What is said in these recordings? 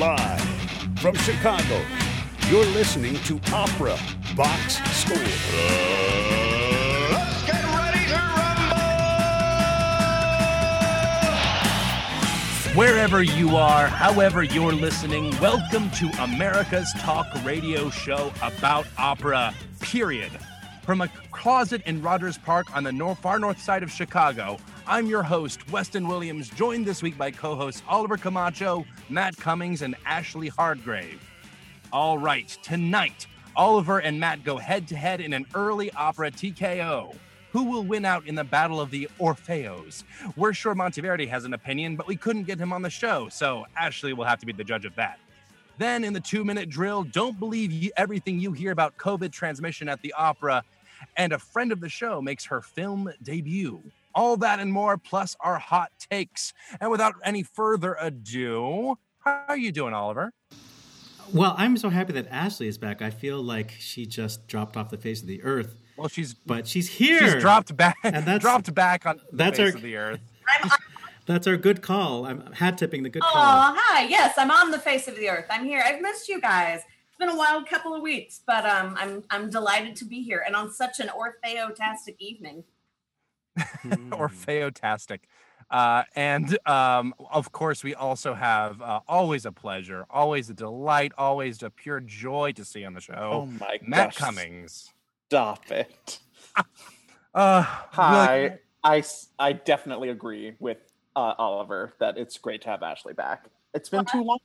Live from Chicago, you're listening to Opera Box Score. Let's get ready to rumble! Wherever you are, however you're listening, welcome to America's talk radio show about opera, period. From a closet in Rogers Park on the nor- far north side of Chicago, I'm your host, Weston Williams, joined this week by co hosts Oliver Camacho, Matt Cummings, and Ashley Hardgrave. All right, tonight, Oliver and Matt go head to head in an early opera TKO. Who will win out in the Battle of the Orfeos? We're sure Monteverdi has an opinion, but we couldn't get him on the show, so Ashley will have to be the judge of that. Then, in the two minute drill, don't believe everything you hear about COVID transmission at the opera, and a friend of the show makes her film debut. All that and more, plus our hot takes. And without any further ado, how are you doing, Oliver? Well, I'm so happy that Ashley is back. I feel like she just dropped off the face of the earth, Well, she's but she's here. she's dropped back, And that's- dropped back on the that's face our- of the earth. That's our good call. I'm hat tipping the good call. Oh, hi. Yes, I'm on the face of the earth. I'm here. I've missed you guys. It's been a wild couple of weeks, but um, I'm I'm delighted to be here and on such an Orfeo-tastic evening. Hmm. or Feotastic. Uh, and um, of course, we also have uh, always a pleasure, always a delight, always a pure joy to see on the show. Oh show. my Matt gosh. Cummings. Stop it. Uh, Hi. like- I, s- I definitely agree with uh, Oliver that it's great to have Ashley back. It's been too long.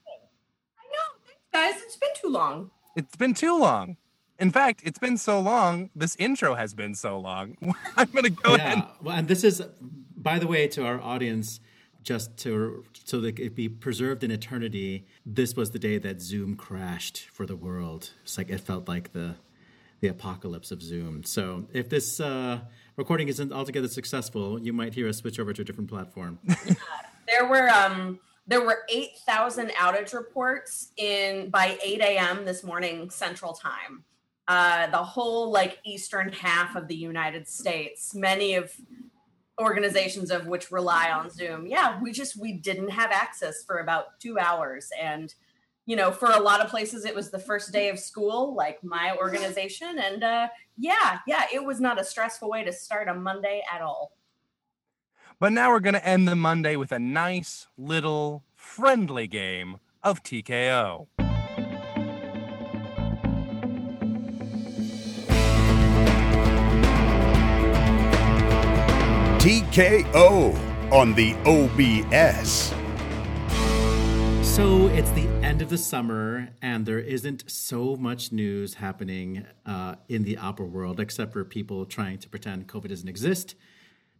I know, thanks, guys. It's been too long. it's been too long. In fact, it's been so long. This intro has been so long. I'm gonna go ahead. yeah. Well, and this is, by the way, to our audience, just to so that it be preserved in eternity. This was the day that Zoom crashed for the world. It's like it felt like the the apocalypse of Zoom. So if this uh, recording isn't altogether successful, you might hear us switch over to a different platform. There were um there were eight thousand outage reports in by eight a.m. this morning Central Time. Uh, the whole like eastern half of the United States, many of organizations of which rely on Zoom. Yeah, we just we didn't have access for about two hours, and you know, for a lot of places, it was the first day of school, like my organization, and uh, yeah, yeah, it was not a stressful way to start a Monday at all. But now we're gonna end the Monday with a nice little friendly game of TKO. TKO on the OBS. So it's the end of the summer, and there isn't so much news happening uh, in the opera world, except for people trying to pretend COVID doesn't exist.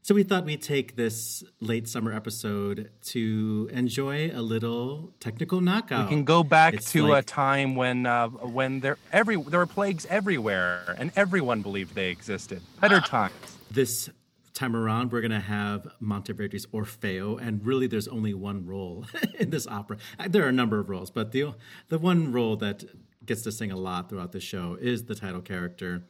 So we thought we'd take this late summer episode to enjoy a little technical knockout. We can go back It's to like- a time when uh, when there every there were plagues everywhere and everyone believed they existed. Better times. This time around, we're going to have Monteverdi's Orfeo, and really, there's only one role in this opera. Uh, There are a number of roles, but the the one role that gets to sing a lot throughout the show is the title character.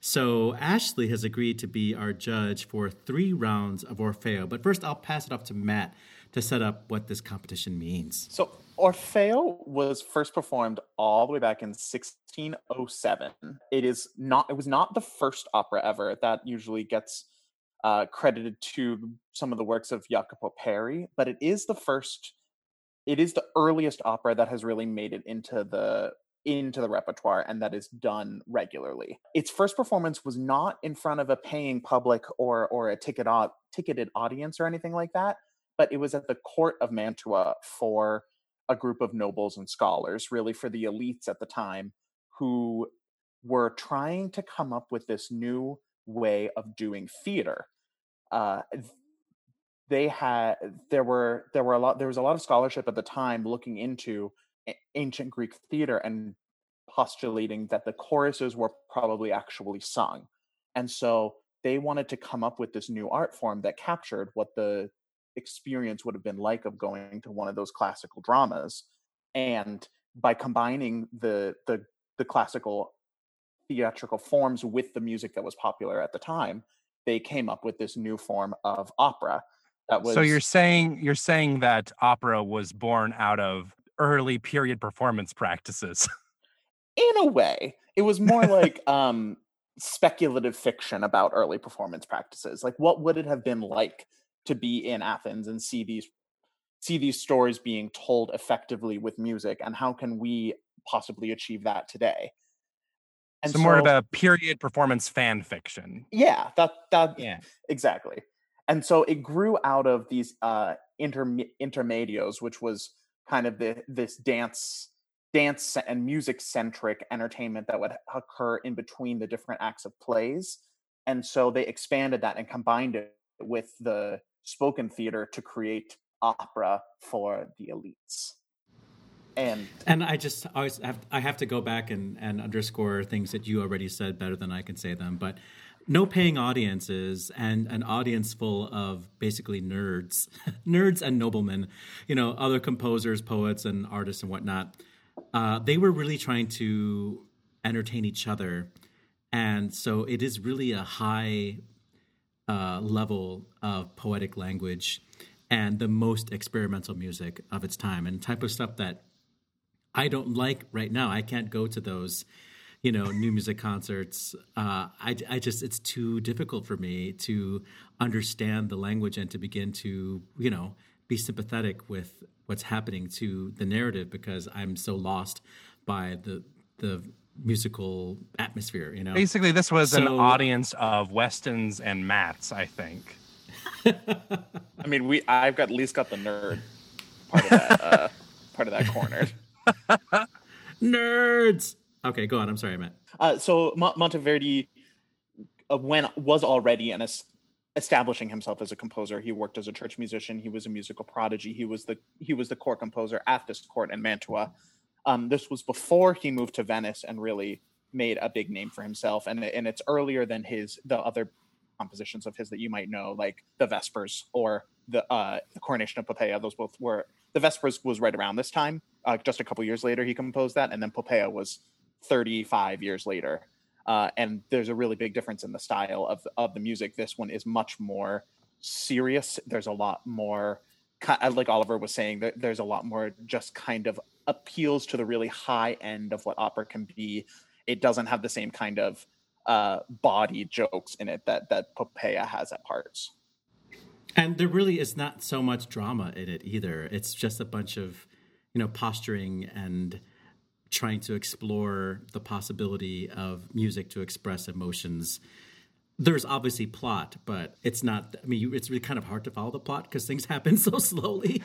So Ashley has agreed to be our judge for three rounds of Orfeo. But first, I'll pass it off to Matt to set up what this competition means. So Orfeo was first performed all the way back in 1607. It is not. It was not the first opera ever. That usually gets uh, credited to some of the works of Jacopo Peri, but it is the first. It is the earliest opera that has really made it into the into the repertoire and that is done regularly. Its first performance was not in front of a paying public or or a ticket au- ticketed audience or anything like that, but it was at the court of Mantua for a group of nobles and scholars, really for the elites at the time, who were trying to come up with this new way of doing theater. Uh, they had there were there were a lot there was a lot of scholarship at the time looking into ancient Greek theater and postulating that the choruses were probably actually sung, and so they wanted to come up with this new art form that captured what the experience would have been like of going to one of those classical dramas and by combining the the the classical theatrical forms with the music that was popular at the time they came up with this new form of opera that was So you're saying you're saying that opera was born out of early period performance practices. In a way, it was more like um, speculative fiction about early performance practices. Like, what would it have been like to be in Athens and see these see these stories being told effectively with music, and how can we possibly achieve that today? And so, so more of a period performance fan fiction. Yeah, that that yeah exactly. And so it grew out of these uh, inter- intermedios, which was kind of the this dance dance and music centric entertainment that would occur in between the different acts of plays. And so they expanded that and combined it with the spoken theater to create opera for the elites. And and I just always have I have to go back and, and underscore things that you already said better than I can say them. But no paying audiences and an audience full of basically nerds, nerds and noblemen, you know, other composers, poets, and artists and whatnot uh, they were really trying to entertain each other. And so it is really a high uh, level of poetic language and the most experimental music of its time and type of stuff that I don't like right now. I can't go to those, you know, new music concerts. Uh, I, I just, it's too difficult for me to understand the language and to begin to, you know, be sympathetic with what's happening to the narrative because I'm so lost by the the musical atmosphere. You know, basically, this was so, an audience of Westons and Matts, I think. I mean, we I've got at least got the nerd part of that uh, part of that corner. Nerds. Okay, go on. I'm sorry, Matt. Uh, so Monteverdi uh, when was already an establishing himself as a composer. He worked as a church musician. He was a musical prodigy. He was the he was the court composer at this court in Mantua. Um, this was before he moved to Venice and really made a big name for himself. And and it's earlier than his the other compositions of his that you might know, like the Vespers or the uh, the Coronation of Poppaea. Those both were the Vespers was right around this time. Uh, just a couple years later, he composed that, and then Poppaea was 35 years later. Uh, and there's a really big difference in the style of of the music. This one is much more serious. There's a lot more, like Oliver was saying, there's a lot more just kind of appeals to the really high end of what opera can be. It doesn't have the same kind of uh, body jokes in it that that Poppaea has at parts. And there really is not so much drama in it either. It's just a bunch of, you know, posturing and trying to explore the possibility of music to express emotions. There's obviously plot, but it's not. I mean, it's really kind of hard to follow the plot because things happen so slowly.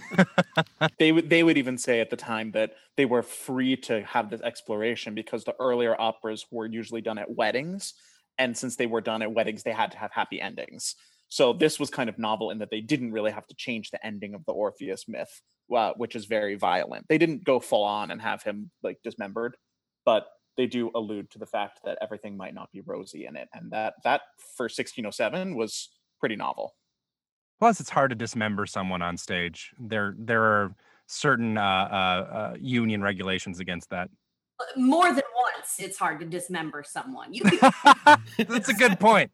they would they would even say at the time that they were free to have this exploration because the earlier operas were usually done at weddings, and since they were done at weddings, they had to have happy endings. So this was kind of novel in that they didn't really have to change the ending of the Orpheus myth uh, which is very violent. They didn't go full on and have him like dismembered, but they do allude to the fact that everything might not be rosy in it, and that that for 1607 was pretty novel. Plus, it's hard to dismember someone on stage. There there are certain uh, uh, uh union regulations against that. More than once, it's hard to dismember someone. You That's a good point.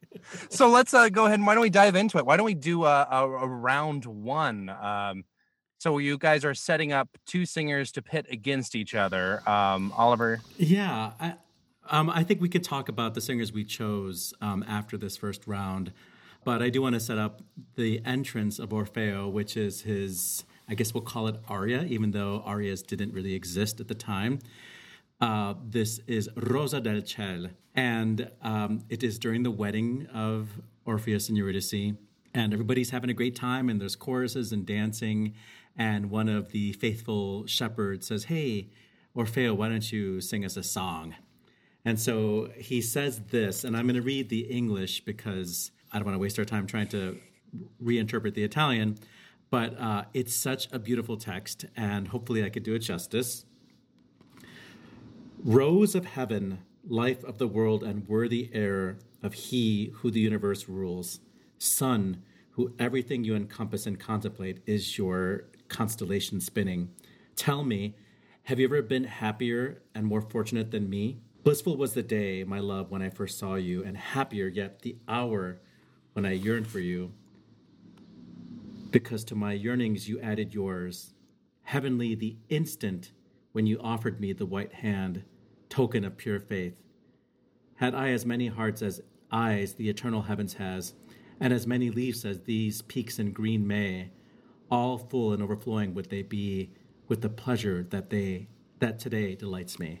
So let's uh, go ahead and why don't we dive into it? Why don't we do a, a, a round one? Um, so you guys are setting up two singers to pit against each other. Um, Oliver. Yeah, I, um, I think we could talk about the singers we chose um, after this first round, but I do want to set up the entrance of Orfeo, which is his. I guess we'll call it aria, even though arias didn't really exist at the time. Uh, this is Rosa del Ciel, and um, it is during the wedding of Orpheus and Eurydice, and everybody's having a great time, and there's choruses and dancing, and one of the faithful shepherds says, Hey, Orfeo, why don't you sing us a song? And so he says this, and I'm going to read the English because I don't want to waste our time trying to reinterpret the Italian, but uh, it's such a beautiful text, and hopefully I could do it justice. Rose of heaven, life of the world, and worthy heir of he who the universe rules, sun, who everything you encompass and contemplate is your constellation spinning. Tell me, have you ever been happier and more fortunate than me? Blissful was the day, my love, when I first saw you, and happier yet the hour when I yearned for you. Because to my yearnings you added yours, heavenly the instant when you offered me the white hand, token of pure faith. Had I as many hearts as eyes the eternal heavens has, and as many leaves as these peaks in green May, all full and overflowing would they be with the pleasure that they that today delights me.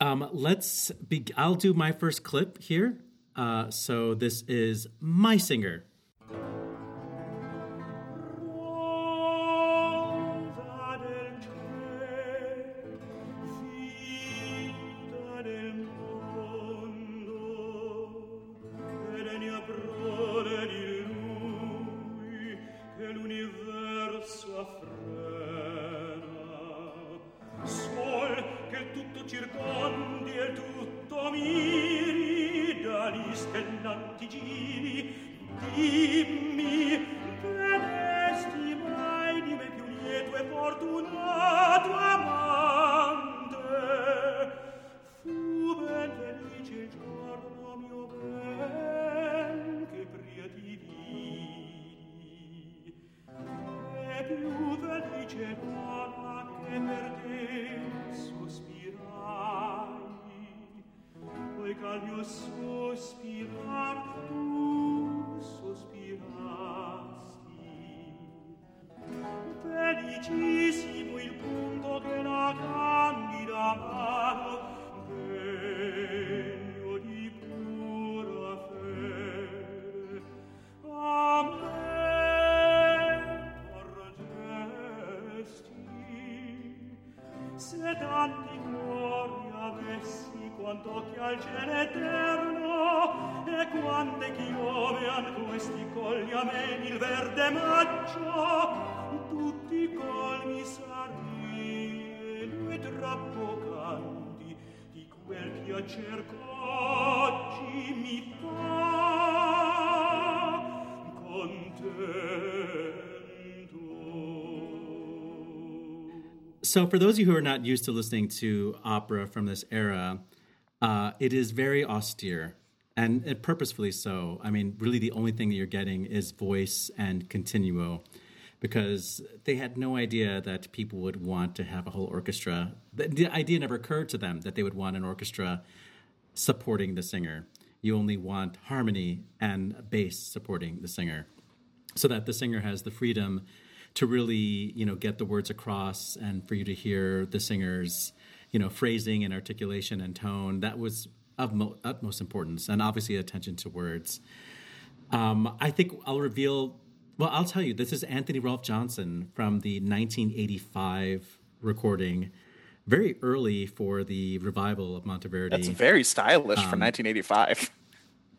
Um, let's be. I'll do my first clip here. Uh, so this is my singer. So, for those of you who are not used to listening to opera from this era, uh, it is very austere and, and, purposefully so. I mean, really, the only thing that you're getting is voice and continuo because they had no idea that people would want to have a whole orchestra. The, the idea never occurred to them that they would want an orchestra supporting the singer. You only want harmony and bass supporting the singer so that the singer has the freedom to really you know get the words across and for you to hear the singer's you know phrasing and articulation and tone. That was of mo- utmost importance and obviously attention to words. Um, i think i'll reveal well i'll tell you this is anthony rolfe johnson from the 1985 recording very early for the revival of monteverdi. That's very stylish um, for 1985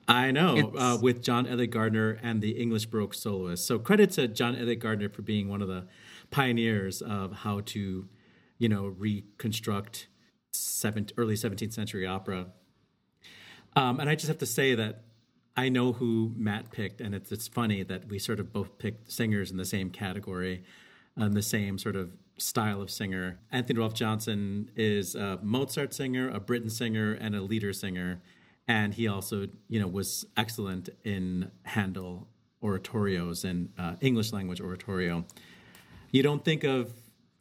I know, uh, with John Eliot Gardiner and the English Baroque soloists. So credit to John Eliot Gardiner for being one of the pioneers of how to, you know, reconstruct seven, early 17th century opera. Um, and I just have to say that I know who Matt picked, and it's it's funny that we sort of both picked singers in the same category, and the same sort of style of singer. Anthony Rolfe Johnson is a Mozart singer, a Britten singer, and a lieder singer and he also you know was excellent in Handel oratorios and uh, English language oratorio. You don't think of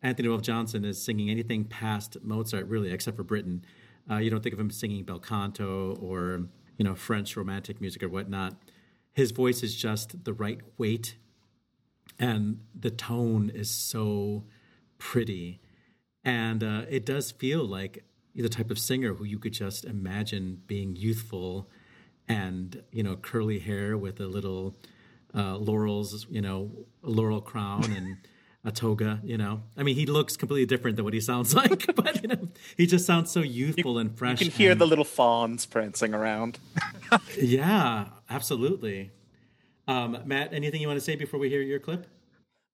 Anthony Rolfe Johnson as singing anything past Mozart, really, except for Britten. Uh, you don't think of him singing bel canto or you know French romantic music or whatnot. His voice is just the right weight, and the tone is so pretty, and uh, it does feel like the type of singer who you could just imagine being youthful and you know curly hair with a little uh, laurels, you know, a laurel crown and a toga. You know, I mean, he looks completely different than what he sounds like, but you know, he just sounds so youthful you, and fresh. You can hear and, the little fawns prancing around. yeah, absolutely. Um, Matt, anything you want to say before we hear your clip?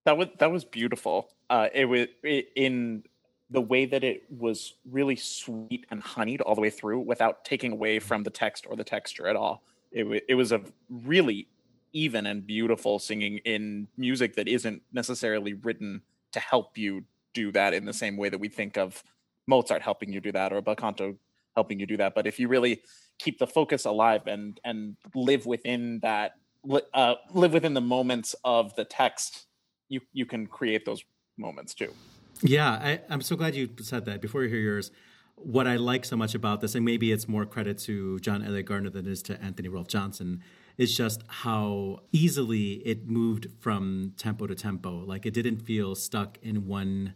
That was that was beautiful. Uh, it was it, in the way that it was really sweet and honeyed all the way through without taking away from the text or the texture at all. It, w- it was a really even and beautiful singing in music that isn't necessarily written to help you do that in the same way that we think of Mozart helping you do that or bel canto helping you do that. But if you really keep the focus alive and and live within that, uh, live within the moments of the text, you you can create those moments too. Yeah, I, I'm so glad you said that. Before you hear yours, what I like so much about this, and maybe it's more credit to John Eliot Gardiner than it is to Anthony Rolfe Johnson, is just how easily it moved from tempo to tempo. Like it didn't feel stuck in one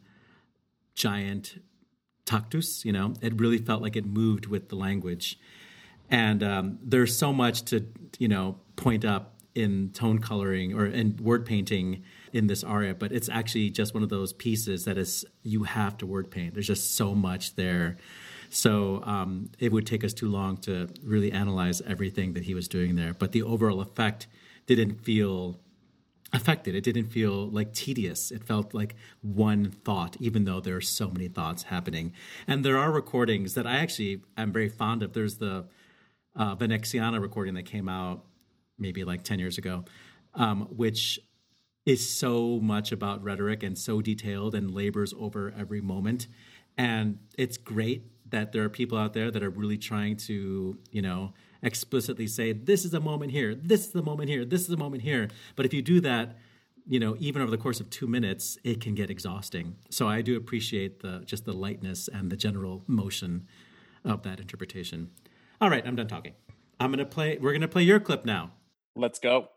giant tactus, you know, it really felt like it moved with the language. And um, there's so much to, you know, point up in tone coloring or in word painting in this aria, but it's actually just one of those pieces that is you have to word paint. There's just so much there. So um, it would take us too long to really analyze everything that he was doing there. But the overall effect didn't feel affected. It didn't feel like tedious. It felt like one thought, even though there are so many thoughts happening. And there are recordings that I actually am very fond of. There's the uh, Venexiana recording that came out maybe like 10 years ago, um, which is so much about rhetoric and so detailed and labors over every moment. And it's great that there are people out there that are really trying to, you know, explicitly say, this is a moment here, this is the moment here, this is the moment here. But if you do that, you know, even over the course of two minutes, it can get exhausting. So I do appreciate the just the lightness and the general motion of that interpretation. All right, I'm done talking. I'm gonna play. We're gonna play your clip now. Let's go.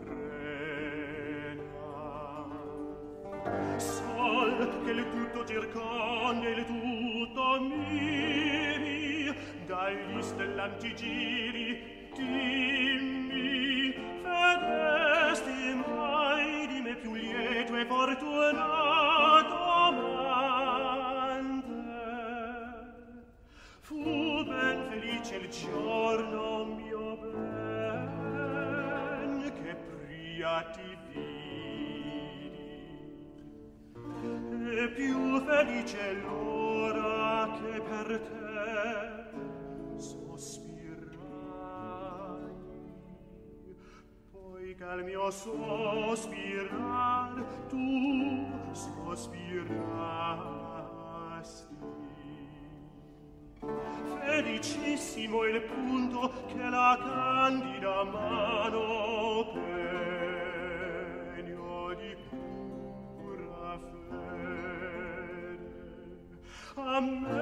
frena sol che il tutto circonda il tutto miri dagli stellanti giri sospirar tu sospirasti felicissimo il punto che la candida mano pegno di cura fede. A me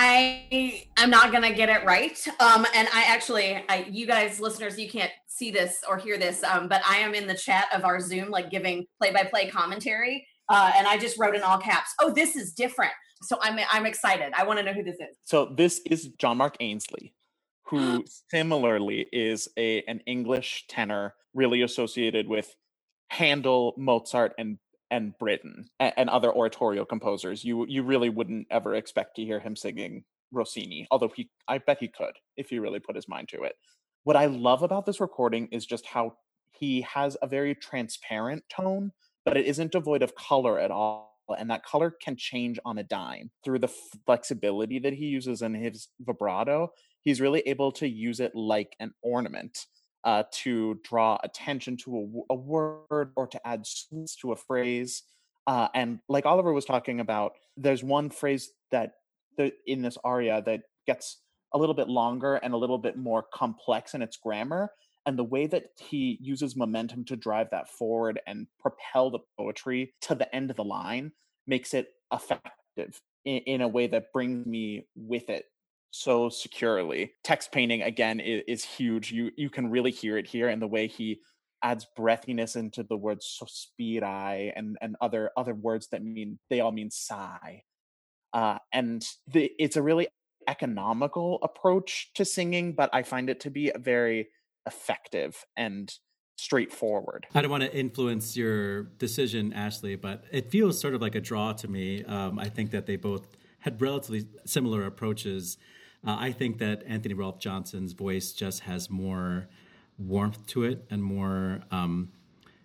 I am not gonna get it right. Um, and I actually, I, you guys, listeners, you can't see this or hear this, um, but I am in the chat of our Zoom, like giving play-by-play commentary, uh, and I just wrote in all caps, "Oh, this is different." So I'm I'm excited. I want to know who this is. So this is John Mark Ainsley, who similarly is a an English tenor, really associated with Handel, Mozart, and and Britten and, and, other oratorio composers, you you really wouldn't ever expect to hear him singing Rossini, although he I bet he could if he really put his mind to it. What I love about this recording is just how he has a very transparent tone, but it isn't devoid of color at all. And that color can change on a dime through the flexibility that he uses in his vibrato. He's really able to use it like an ornament uh, to draw attention to a, a, word or to add to a phrase. Uh, and like Oliver was talking about, there's one phrase that in this aria that gets a little bit longer and a little bit more complex in its grammar. And the way that he uses momentum to drive that forward and propel the poetry to the end of the line makes it effective in, in a way that brings me with it so securely. Text painting again is, is, huge. You you can really hear it here and the way he adds breathiness into the word sospiri and and other other words that mean they all mean sigh. uh, and the, it's a really economical approach to singing, but I find it to be very effective and straightforward. I don't want to influence your decision, Ashley, but it feels sort of like a draw to me. Um, I think that they both had relatively similar approaches. Uh, I think that Anthony Rolfe Johnson's voice just has more warmth to it and more, um,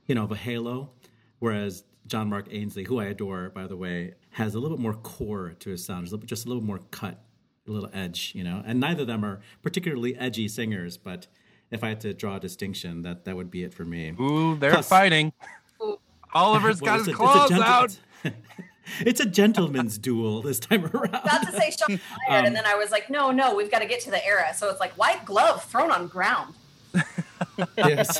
you know, of a halo, whereas John Mark Ainsley, who I adore, by the way, has a little bit more core to his sound, just a little more cut, a little edge, you know. And neither of them are particularly edgy singers, but if I had to draw a distinction, that that would be it for me. Ooh, they're Plus, fighting. Oliver's well, got his a, claws gentle- out. it's a gentleman's duel this time around. About to say Sean fired, um, and then I was like, no, no, we've got to get to the era. So it's like white glove thrown on ground. yes.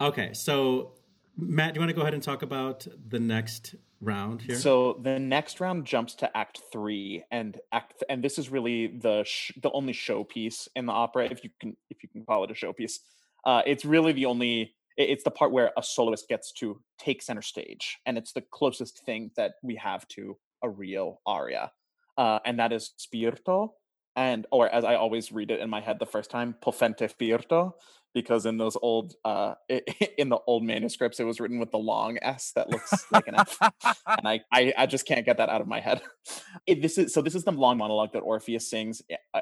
okay, so Matt, do you want to go ahead and talk about the next round here? So the next round jumps to Act Three, and Act, and this is really the sh- the only showpiece in the opera, if you can if you can call it a showpiece. Uh, it's really the only. It's the part where a soloist gets to take center stage, and it's the closest thing that we have to a real aria, uh, and that is Spirito, and or as I always read it in my head the first time, Poffente Spirito, because in those old uh in the old manuscripts it was written with the long s that looks like an f and I, I, I just can't get that out of my head. It, this is so this is the long monologue that orpheus sings eh, uh,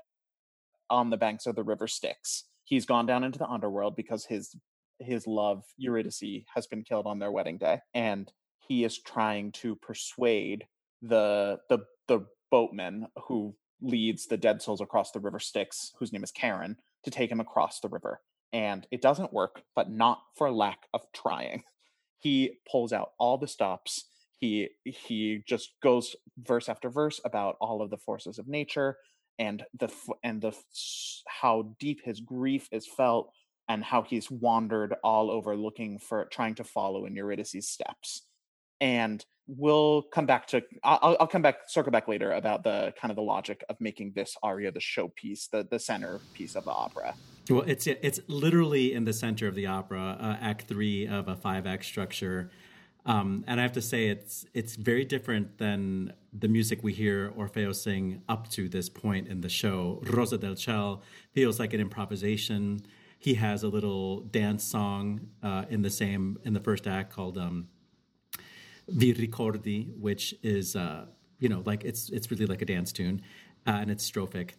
on the banks of the river styx. He's gone down into the underworld because his his love eurydice has been killed on their wedding day and he is trying to persuade the the the boatman who leads the dead souls across the river styx whose name is Charon, to take him across the river and it doesn't work, but not for lack of trying. He pulls out all the stops. He he just goes verse after verse about all of the forces of nature and the and the how deep his grief is felt and how he's wandered all over looking for trying to follow in Eurydice's steps. And we'll come back to I'll, I'll come back circle back later about the kind of the logic of making this aria the showpiece, the the center piece of the opera. Well, it's it's literally in the center of the opera, uh, Act Three of a five act structure, um, and I have to say it's it's very different than the music we hear Orfeo sing up to this point in the show. Rosa del Ciel feels like an improvisation. He has a little dance song uh, in the same in the first act called um, "Vi ricordi," which is uh, you know like it's it's really like a dance tune, uh, and it's strophic.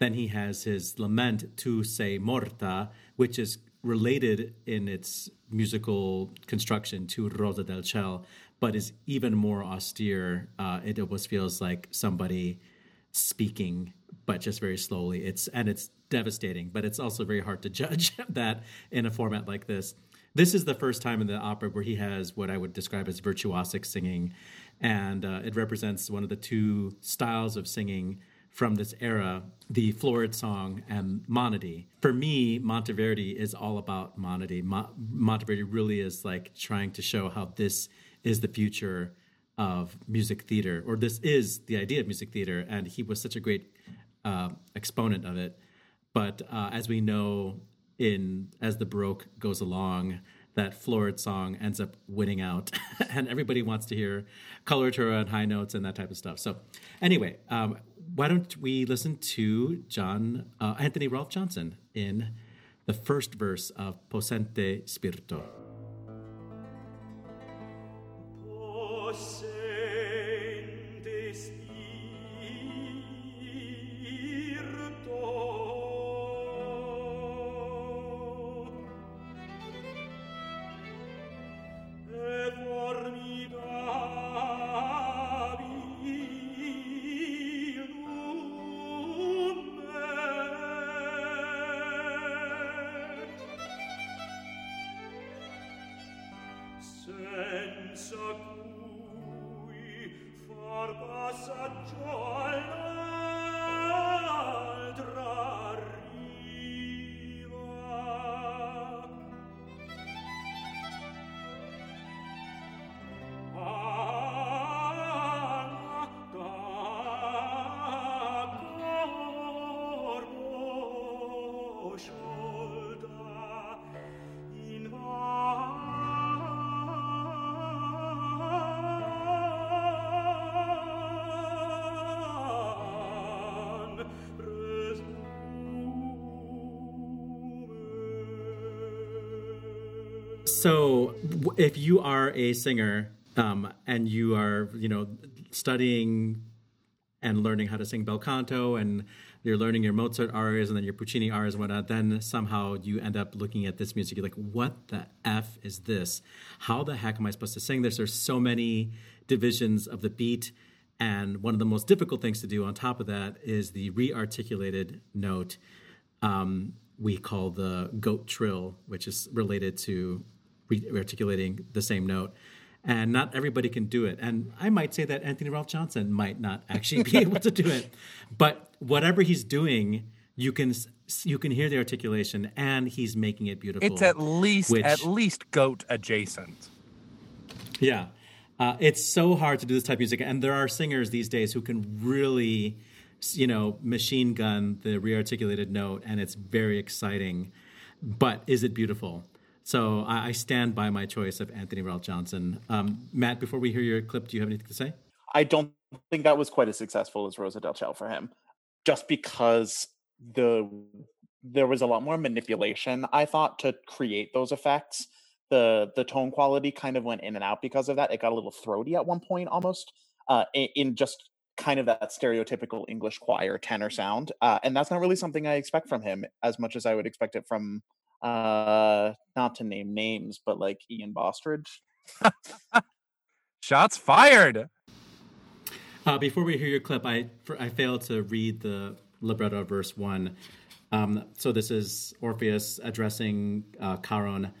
Then he has his lament Tu sei morta, which is related in its musical construction to Rosa del Ciel, but is even more austere. Uh, it almost feels like somebody speaking, but just very slowly. It's and it's devastating, but it's also very hard to judge that in a format like this. This is the first time in the opera where he has what I would describe as virtuosic singing, and uh, it represents one of the two styles of singing from this era, the Florid song and Monody. For me, Monteverdi is all about Monody. Mo- Monteverdi really is like trying to show how this is the future of music theater, or this is the idea of music theater, and he was such a great uh, exponent of it. But uh, as we know, in as the Baroque goes along, that florid song ends up winning out, and everybody wants to hear coloratura and high notes and that type of stuff. So, anyway, um, why don't we listen to John uh, Anthony Rolfe Johnson in the first verse of Possente Spirito. So, if you are a singer um, and you are, you know, studying and learning how to sing bel canto and you're learning your Mozart arias and then your Puccini arias and whatnot, then somehow you end up looking at this music. You're like, what the F is this? How the heck am I supposed to sing this? There's so many divisions of the beat. And one of the most difficult things to do on top of that is the rearticulated note um, we call the goat trill, which is related to rearticulating the same note and not everybody can do it. And I might say that Anthony Rolfe Johnson might not actually be able to do it, but whatever he's doing, you can you can hear the articulation, and he's making it beautiful. It's at least which- at least goat adjacent. Yeah. Uh, it's so hard to do this type of music, and there are singers these days who can really, you know, machine gun the rearticulated note, and it's very exciting. But is it beautiful? So I, I stand by my choice of Anthony Rolfe Johnson. Um, Matt, before we hear your clip, do you have anything to say? I don't think that was quite as successful as Rosa del Ciel for him, just because the there was a lot more manipulation. I thought to create those effects. The the tone quality kind of went in and out because of that. It got a little throaty at one point, almost uh, in, in just kind of that stereotypical English choir tenor sound, uh, and that's not really something I expect from him as much as I would expect it from uh not to name names but like ian bostridge Shots fired. Uh, before we hear your clip, I I failed to read the libretto verse one. Um, so this is Orpheus addressing uh, Charon,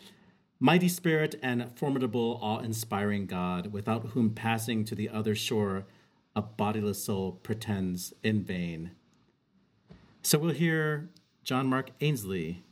mighty spirit and formidable, awe-inspiring God, without whom passing to the other shore, a bodiless soul pretends in vain. So we'll hear John Mark Ainsley.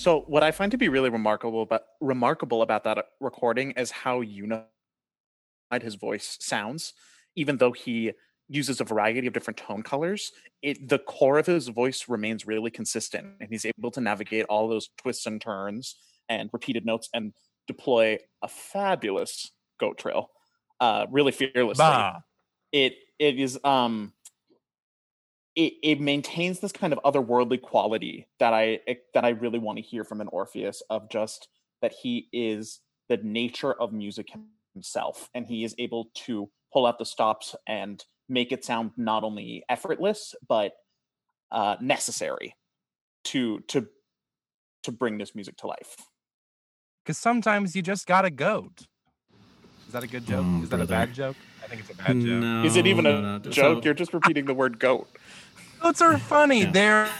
So what I find to be really remarkable about remarkable about that uh, recording is how unified his voice sounds, even though he uses a variety of different tone colors. It the core of his voice remains really consistent, and he's able to navigate all those twists and turns and repeated notes and deploy a fabulous goat trill, uh, really fearlessly Bah. it it is um it, it maintains this kind of otherworldly quality that I eh, that I really want to hear from an Orpheus of just that he is the nature of music himself and he is able to pull out the stops and make it sound not only effortless but uh necessary to to to bring this music to life. Because sometimes you just got a goat. Is that a good joke? Mm, Is that a bad joke? I think it's a bad joke. No, is it even a no, no. joke? So- You're just repeating the word goat. Goats are funny. Yeah. They're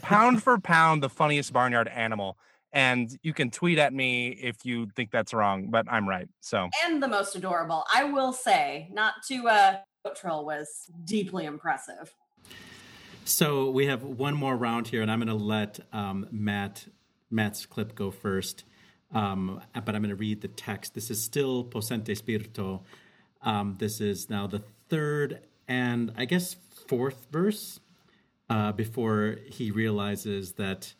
pound for pound the funniest barnyard animal. And you can tweet at me if you think that's wrong, but I'm right. So and the most adorable. I will say, not to uh goat trill was deeply impressive. So we have one more round here, and I'm going to let um, Matt Matt's clip go first. Um, but I'm going to read the text. This is still Possente Spirito. Um, this is now the third and I guess fourth verse. uh, before he realizes that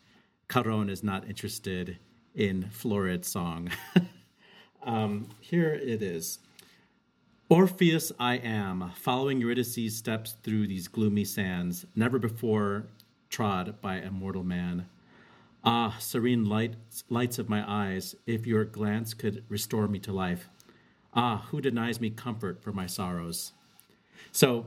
Charon is not interested in Florid song. um, here it is. Orpheus I am, following Eurydice's steps through these gloomy sands, never before trod by a mortal man. Ah, serene lights, lights of my eyes, if your glance could restore me to life. Ah, who denies me comfort for my sorrows? So,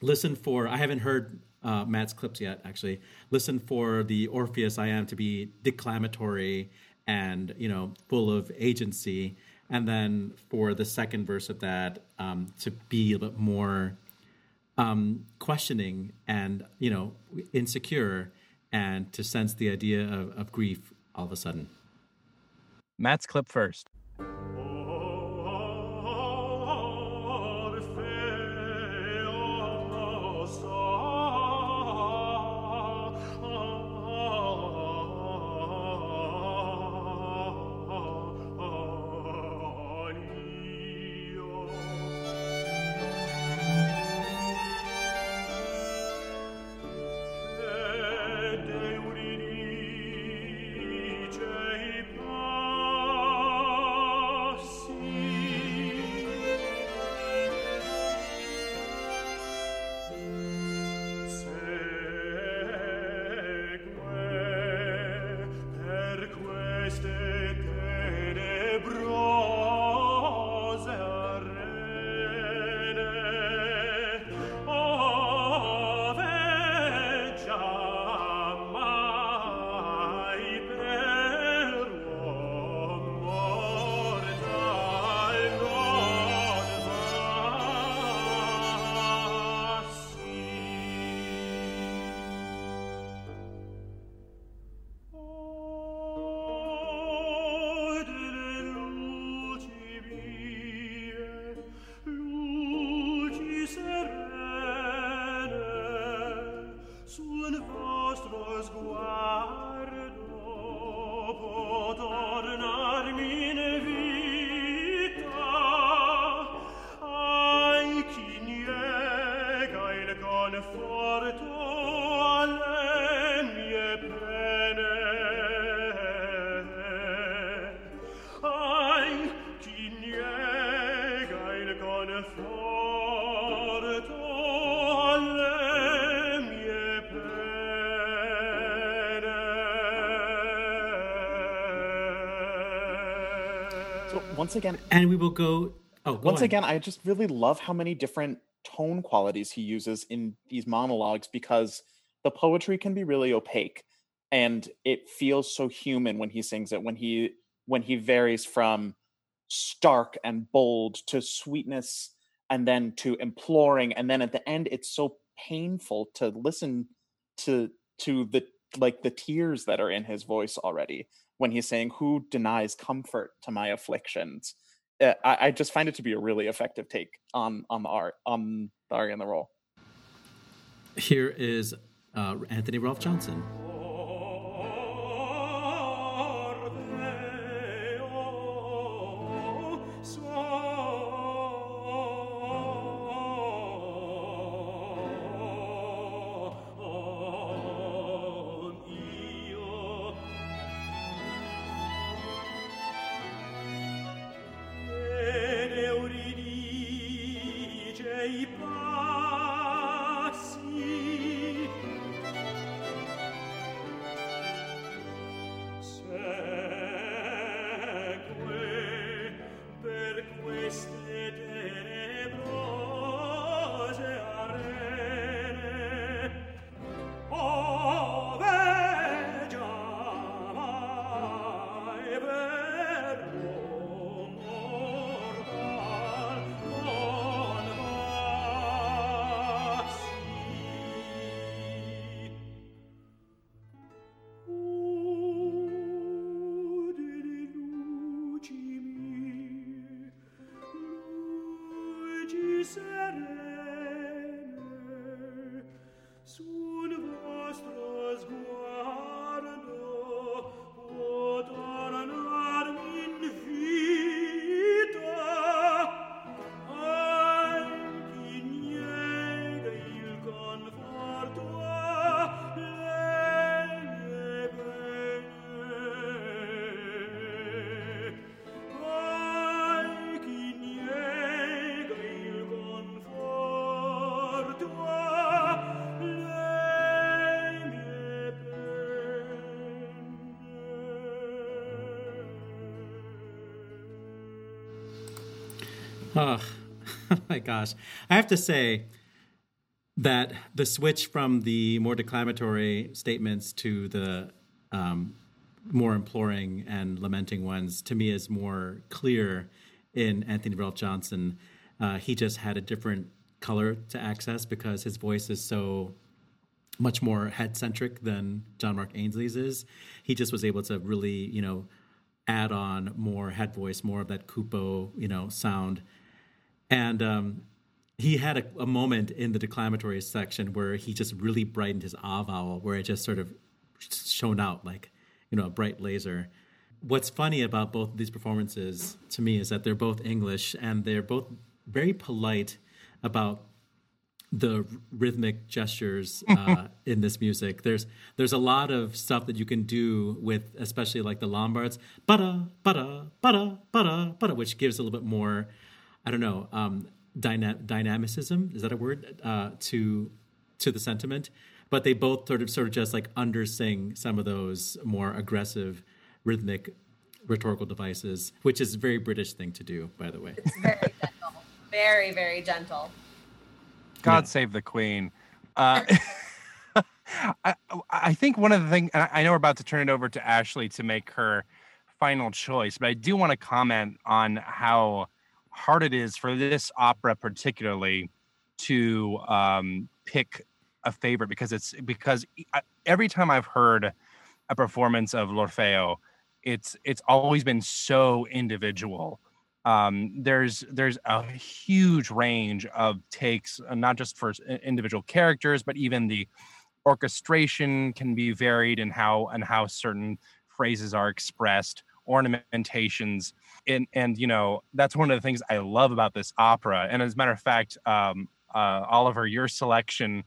listen for, I haven't heard uh, Matt's clips yet, actually. Listen for the Orpheus I am to be declamatory and, you know, full of agency and then for the second verse of that um, to be a bit more um, questioning and you know insecure and to sense the idea of, of grief all of a sudden Matt's clip first. Once again, and we will go oh go once on. again, I just really love how many different tone qualities he uses in these monologues because the poetry can be really opaque and it feels so human when he sings it when he when he varies from stark and bold to sweetness and then to imploring and then at the end it's so painful to listen to to the like the tears that are in his voice already when he's saying who denies comfort to my afflictions? Uh, I, I just find it to be a really effective take on on the art on the and the role. Here is uh, Anthony Rolfe Johnson Oh, my gosh. I have to say that the switch from the more declamatory statements to the um, more imploring and lamenting ones to me is more clear in Anthony Rolfe Johnson. Uh, he just had a different color to access because his voice is so much more head centric than John Mark Ainsley's is. He just was able to really, you know, add on more head voice, more of that Kupo, you know, sound. And um, he had a, a, moment in the declamatory section where he just really brightened his ah vowel, where it just sort of shone out like, you know, a bright laser. What's funny about both of these performances to me is that they're both English and they're both very polite about the rhythmic gestures uh, in this music. There's there's a lot of stuff that you can do with, especially like the Lombards, bada bada bada bada bada, which gives a little bit more, I don't know, um, dyna- dynamicism. Is that a word uh, to to the sentiment? But they both sort of sort of just like undersing some of those more aggressive rhythmic rhetorical devices, which is a very British thing to do, by the way. It's very gentle, very very gentle. God yeah. save the Queen. Uh, I, I think one of the things, I know we're about to turn it over to Ashley to make her final choice, but I do want to comment on how hard it is for this opera, particularly, to um, pick a favorite because it's because every time I've heard a performance of L'Orfeo, it's it's always been so individual. Um, there's there's a huge range of takes, uh, not just for individual characters, but even the orchestration can be varied in how and how certain phrases are expressed, ornamentations, and and you know that's one of the things I love about this opera. And as a matter of fact, um, uh, Oliver, your selection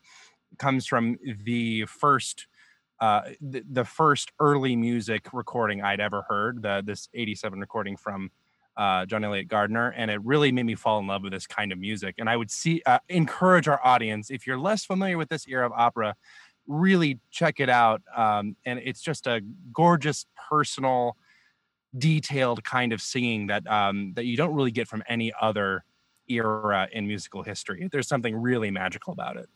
comes from the first. Uh, the, the first early music recording I'd ever heard, the this 87 recording from uh, John Eliot Gardiner, and it really made me fall in love with this kind of music. And I would see uh, encourage our audience if you're less familiar with this era of opera, really check it out. Um, and it's just a gorgeous, personal, detailed kind of singing that um, that you don't really get from any other era in musical history. There's something really magical about it.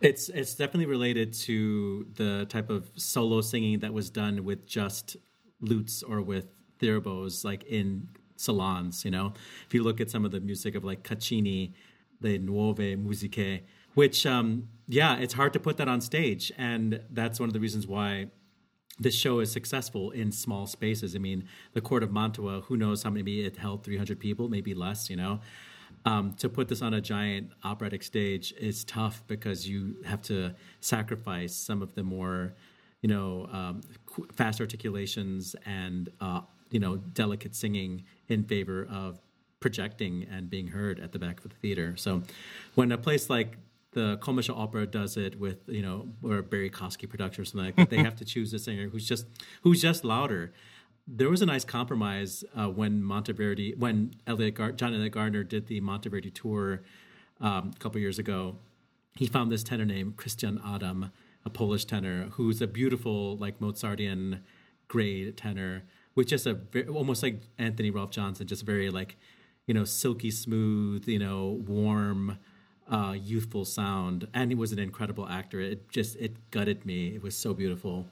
It's it's definitely related to the type of solo singing that was done with just lutes or with theorbos like in salons. You know, if you look at some of the music of like Caccini, the Nuove Musiche, which um, yeah, it's hard to put that on stage, and that's one of the reasons why this show is successful in small spaces. I mean, the court of Mantua, who knows how many it held 300 people, maybe less, you know. Um, to put this on a giant operatic stage is tough because you have to sacrifice some of the more, you know, um, fast articulations and uh, you know delicate singing in favor of projecting and being heard at the back of the theater. So when a place like the Komische Opera does it with you know or Barrie Kosky production or something like that, they have to choose a singer who's just who's just louder. There was a nice compromise uh, when Monteverdi, when Elliot Gar- John Eliot Gardiner did the Monteverdi tour um, a couple years ago. He found this tenor named Krystian Adam, a Polish tenor, who's a beautiful like Mozartian grade tenor with just a very, almost like Anthony Rolfe Johnson, just very like you know silky smooth, you know warm, uh, youthful sound, and he was an incredible actor. It just it gutted me. It was so beautiful.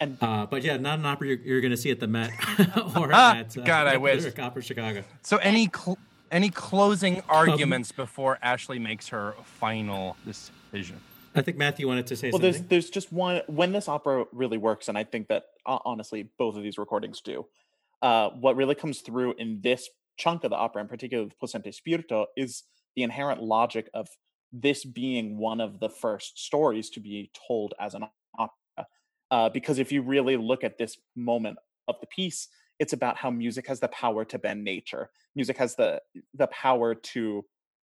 And, uh, but yeah, not an opera you're, you're going to see at the Met or ah, at uh, God, I wish Opera Chicago. So any cl- any closing arguments um, before Ashley makes her final decision? I think Matthew wanted to say something well, something. there's there's just one when this opera really works, and I think that uh, honestly both of these recordings do. Uh, what really comes through in this chunk of the opera, in particular the Possente Spirito, is the inherent logic of this being one of the first stories to be told as an opera. Uh, because if you really look at this moment of the piece, it's about how music has the power to bend nature. Music has the the power to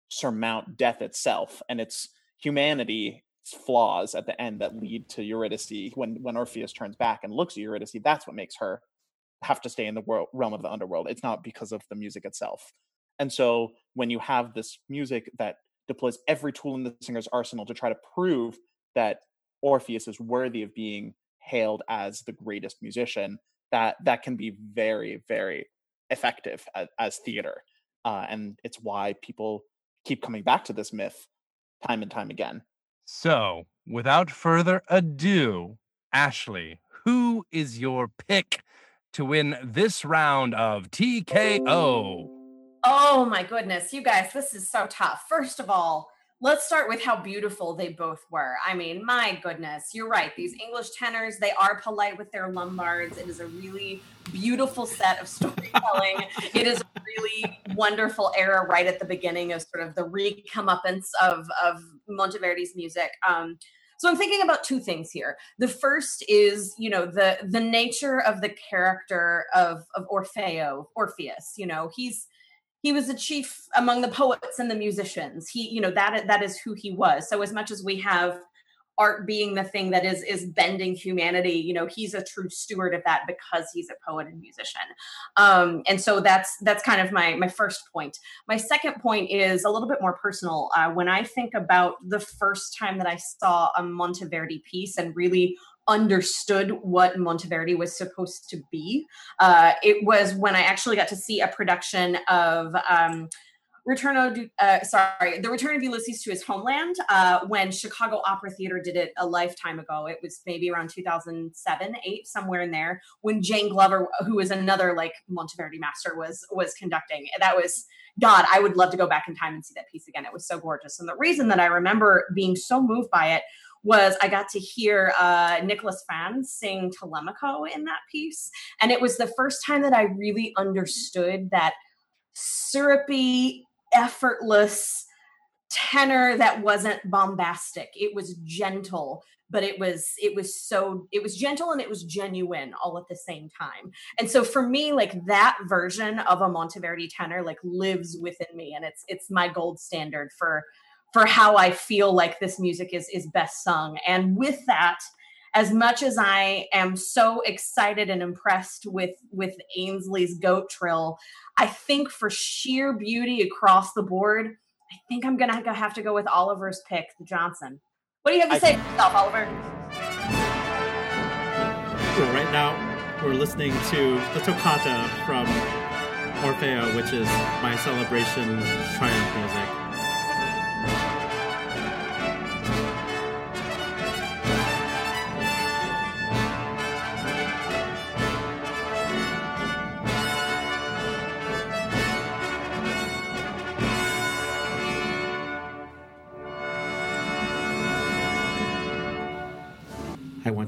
surmount death itself, and it's humanity flaws at the end that lead to Eurydice when when Orpheus turns back and looks at Eurydice that's what makes her have to stay in the world, realm of the underworld it's not because of the music itself and so when you have this music that deploys every tool in the singer's arsenal to try to prove that Orpheus is worthy of being hailed as the greatest musician that that can be very very effective as, as theater uh, and it's why people keep coming back to this myth time and time again. So, without further ado, Ashley, who is your pick to win this round of TKO? Oh my goodness, you guys, this is so tough. First of all, let's start with how beautiful they both were. I mean, my goodness, you're right. These English tenors, they are polite with their lombards. It is a really beautiful set of storytelling. it is a really wonderful era right at the beginning of sort of the recomeuppance of, of Monteverdi's music. Um, so I'm thinking about two things here. The first is, you know, the the nature of the character of of Orfeo, Orpheus. You know, he's he was a chief among the poets and the musicians. He you know that that is who he was. So as much as we have art being the thing that is is bending humanity you know he's a true steward of that because he's a poet and musician. Um and so that's that's kind of my my first point. My second point is a little bit more personal. Uh, when i think about the first time that i saw a monteverdi piece and really understood what Monteverdi was supposed to be. Uh, it was when I actually got to see a production of um, Return of, uh, sorry, The Return of Ulysses to his homeland uh, when Chicago Opera Theater did it a lifetime ago. It was maybe around 2007, eight, somewhere in there when Jane Glover, who is another like Monteverdi master, was was conducting. That was God. I would love to go back in time and see that piece again. It was so gorgeous, and the reason that I remember being so moved by it was I got to hear uh, Nicholas Phan sing Telemaco in that piece. And it was the first time that I really understood that syrupy, effortless tenor that wasn't bombastic. It was gentle, but it was it was so it was gentle and it was genuine all at the same time. And so for me like that version of a Monteverdi tenor like lives within me and it's it's my gold standard for for how I feel like this music is is best sung. And with that, as much as I am so excited and impressed with with Ainsley's goat trill, I think for sheer beauty across the board, I think I'm gonna have to go with Oliver's pick, the Johnson. What do you have to I say think- yourself, Oliver? Cool. Right now, we're listening to the toccata from Orfeo, which is my celebration triumph music.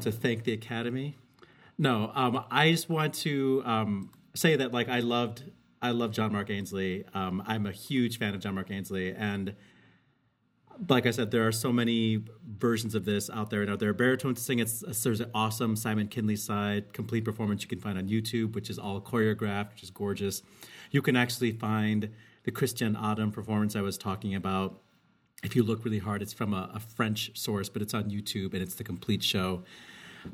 To thank the Academy. No, um, I just want to um, say that like I loved I love John Mark Ainsley. Um, I'm a huge fan of John Mark Ainsley, and like I said, there are so many versions of this out there. Know, there are baritones to sing. It's there's an awesome Simon Keenlyside complete performance you can find on YouTube, which is all choreographed, which is gorgeous. You can actually find the Krystian Adam performance I was talking about if you look really hard, it's from a, a, French source, but it's on YouTube and it's the complete show.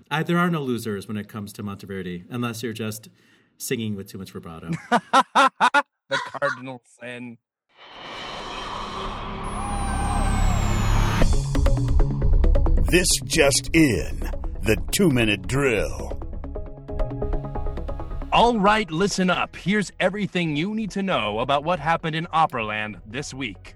I, there are no losers when it comes to Monteverdi, unless you're just singing with too much vibrato. the cardinal sin. This just in the two minute drill. All right, listen up. Here's everything you need to know about what happened in Operaland this week.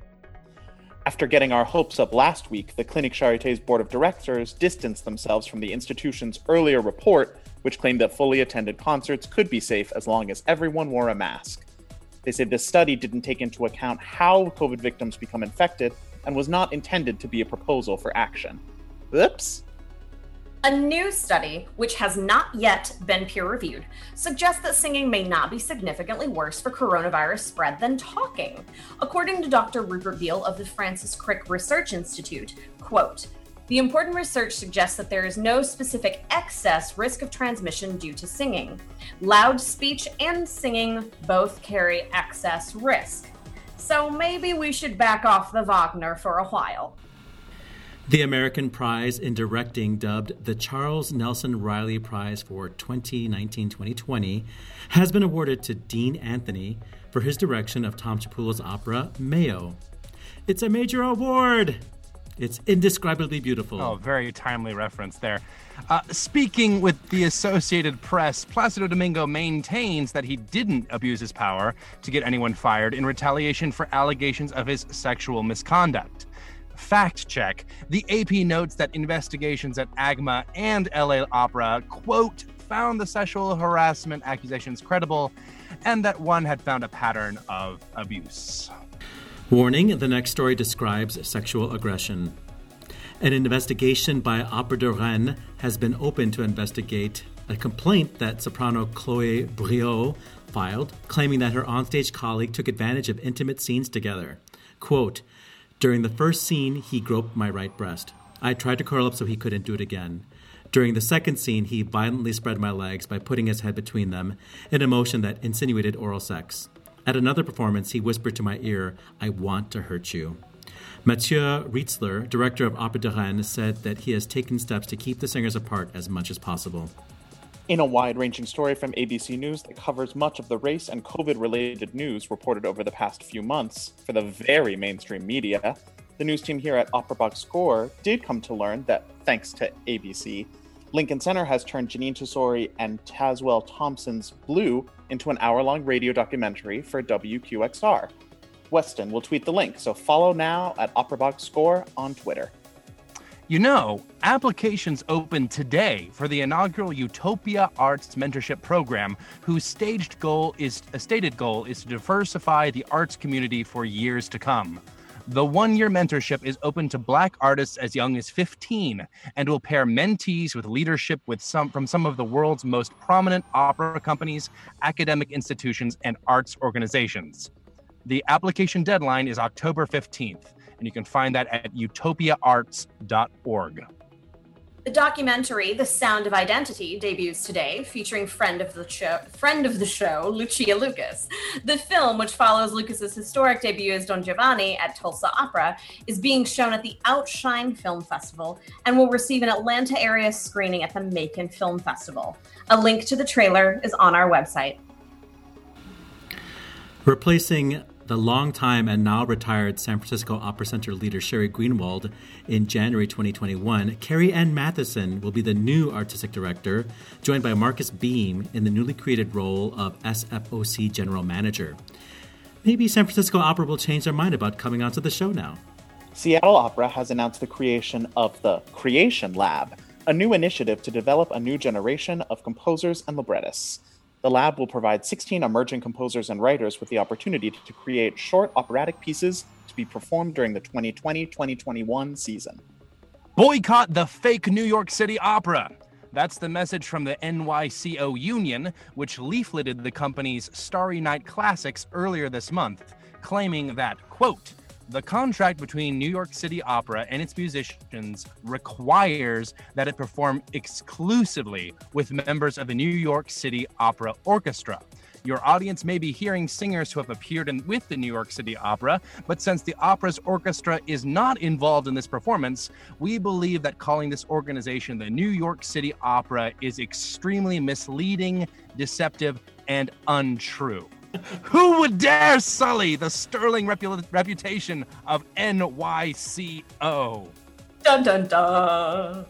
After getting our hopes up last week, the Clinique Charité's board of directors distanced themselves from the institution's earlier report, which claimed that fully attended concerts could be safe as long as everyone wore a mask. They said this study didn't take into account how COVID victims become infected and was not intended to be a proposal for action. Oops. A new study, which has not yet been peer reviewed, suggests that singing may not be significantly worse for coronavirus spread than talking. According to Dr. Rupert Beale of the Francis Crick Research Institute, quote, the important research suggests that there is no specific excess risk of transmission due to singing. Loud speech and singing both carry excess risk. So maybe we should back off the Wagner for a while. The American Prize in Directing, dubbed the Charles Nelson Reilly Prize for 2019 2020, has been awarded to Dean Anthony for his direction of Tom Cipullo's opera Mayo. It's a major award! It's indescribably beautiful. Oh, very timely reference there. Uh, speaking with the Associated Press, Placido Domingo maintains that he didn't abuse his power to get anyone fired in retaliation for allegations of his sexual misconduct. Fact check. The AP notes that investigations at AGMA and LA Opera, quote, found the sexual harassment accusations credible and that one had found a pattern of abuse. Warning the next story describes sexual aggression. An investigation by Opera de Rennes has been opened to investigate a complaint that soprano Chloe Briot filed, claiming that her onstage colleague took advantage of intimate scenes together. Quote, During the first scene, he groped my right breast. I tried to curl up so he couldn't do it again. During the second scene, he violently spread my legs by putting his head between them in a motion that insinuated oral sex. At another performance, he whispered to my ear, I want to hurt you. Mathieu Rietzler, director of Opera de Rennes, said that he has taken steps to keep the singers apart as much as possible. In a wide ranging story from ABC News that covers much of the race and COVID related news reported over the past few months for the very mainstream media, the news team here at Opera Box Score did come to learn that, thanks to ABC, Lincoln Center has turned Jeanine Tesori and Tazewell Thompson's Blue into an hour long radio documentary for WQXR. Weston will tweet the link, so follow now at Opera Box Score on Twitter. You know, applications open today for the inaugural Utopia Arts Mentorship Program, whose staged goal is a stated goal is to diversify the arts community for years to come. The one year mentorship is open to Black artists as young as 15 and will pair mentees with leadership with some, from some of the world's most prominent opera companies, academic institutions, and arts organizations. The application deadline is October 15th, and you can find that at utopiaarts.org. The documentary "The Sound of Identity" debuts today, featuring friend of the show, friend of the show, Lucia Lucas. The film, which follows Lucas's historic debut as Don Giovanni at Tulsa Opera, is being shown at the Outshine Film Festival and will receive an Atlanta area screening at the Macon Film Festival. A link to the trailer is on our website. Replacing the longtime and now retired San Francisco Opera Center leader Sheri Greenawald in January 2021, Carrie Ann Matheson will be the new artistic director, joined by Marcus Beam in the newly created role of SFOC general manager. Maybe San Francisco Opera will change their mind about coming onto the show now. Seattle Opera has announced the creation of the Creation Lab, a new initiative to develop a new generation of composers and librettists. The lab will provide 16 emerging composers and writers with the opportunity to create short operatic pieces to be performed during the 2020 2021 season. Boycott the fake New York City Opera. That's the message from the NYCO Union, which leafleted the company's Starry Night Classics earlier this month, claiming that, quote, the contract between New York City Opera and its musicians requires that it perform exclusively with members of the New York City Opera Orchestra. Your audience may be hearing singers who have appeared in, with the New York City Opera, but since the opera's orchestra is not involved in this performance, we believe that calling this organization the New York City Opera is extremely misleading, deceptive, and untrue. Who would dare sully the sterling repu- reputation of NYCO? Dun dun dun.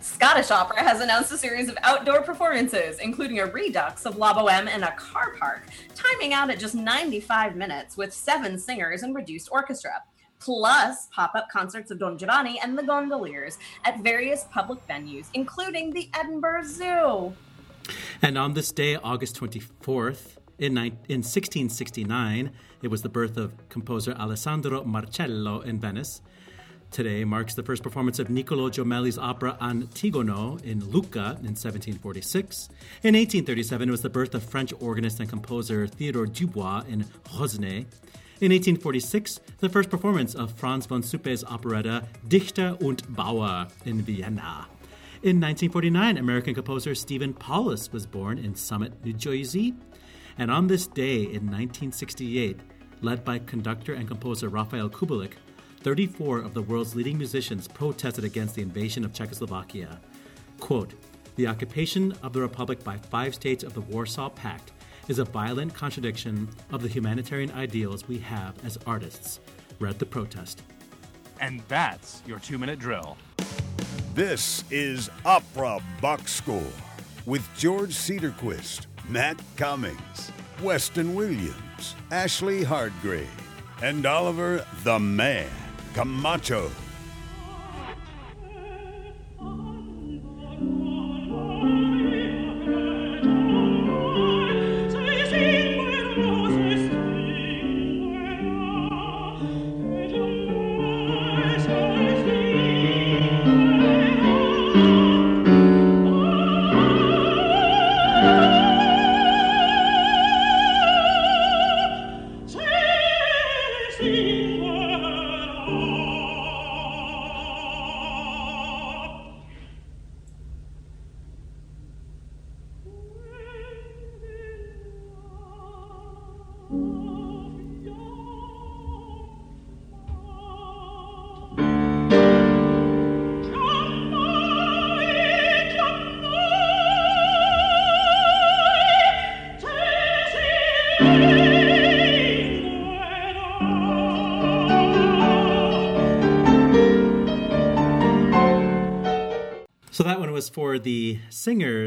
Scottish Opera has announced a series of outdoor performances, including a redux of La Boheme in a car park, timing out at just 95 minutes with seven singers and reduced orchestra, plus pop up concerts of Don Giovanni and the Gondoliers at various public venues, including the Edinburgh Zoo. And on this day, August 24th, in, in 1669, it was the birth of composer Alessandro Marcello in Venice. Today marks the first performance of Niccolo Jommelli's opera Antigono in Lucca in 1746. In 1837, it was the birth of French organist and composer Theodore Dubois in Rosnay. In 1846, the first performance of Franz von Suppe's operetta Dichter und Bauer in Vienna. In 1949, American composer Stephen Paulus was born in Summit, New Jersey. And on this day in 1968, led by conductor and composer Rafael Kubelik, 34 of the world's leading musicians protested against the invasion of Czechoslovakia. Quote, the occupation of the Republic by five states of the Warsaw Pact is a violent contradiction of the humanitarian ideals we have as artists, read the protest. And that's your two minute drill. This is Opera Box Score with George Cedarquist, Matt Cummings, Weston Williams, Ashley Hardgrave, and Oliver the Man Camacho.